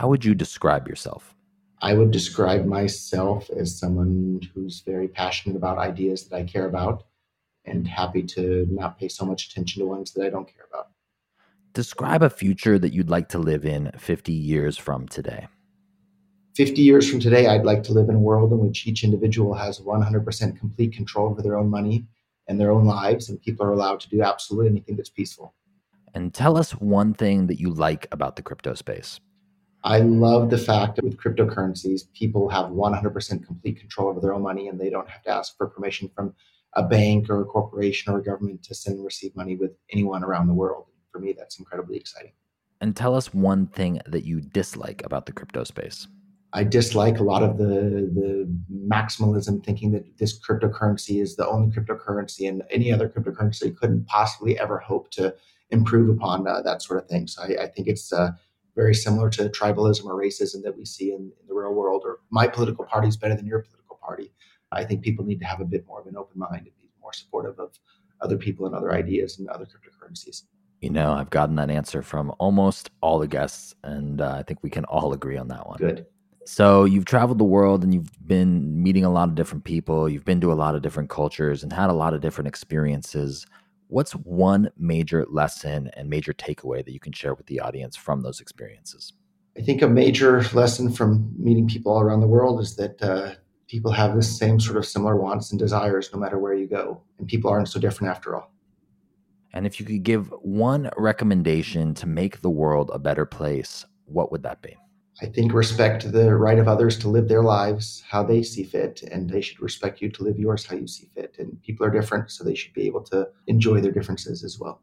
how would you describe yourself? I would describe myself as someone who's very passionate about ideas that I care about and happy to not pay so much attention to ones that I don't care about. Describe a future that you'd like to live in 50 years from today. 50 years from today, I'd like to live in a world in which each individual has 100% complete control over their own money and their own lives, and people are allowed to do absolutely anything that's peaceful. And tell us one thing that you like about the crypto space. I love the fact that with cryptocurrencies, people have 100% complete control over their own money and they don't have to ask for permission from a bank or a corporation or a government to send and receive money with anyone around the world. For me, that's incredibly exciting. And tell us one thing that you dislike about the crypto space. I dislike a lot of the the maximalism thinking that this cryptocurrency is the only cryptocurrency and any other cryptocurrency couldn't possibly ever hope to improve upon uh, that sort of thing. So I, I think it's uh, very similar to tribalism or racism that we see in, in the real world, or my political party is better than your political party. I think people need to have a bit more of an open mind and be more supportive of other people and other ideas and other cryptocurrencies. You know, I've gotten that answer from almost all the guests, and uh, I think we can all agree on that one. Good. So, you've traveled the world and you've been meeting a lot of different people. You've been to a lot of different cultures and had a lot of different experiences. What's one major lesson and major takeaway that you can share with the audience from those experiences? I think a major lesson from meeting people all around the world is that uh, people have the same sort of similar wants and desires no matter where you go. And people aren't so different after all. And if you could give one recommendation to make the world a better place, what would that be? I think respect the right of others to live their lives how they see fit, and they should respect you to live yours how you see fit. And people are different, so they should be able to enjoy their differences as well.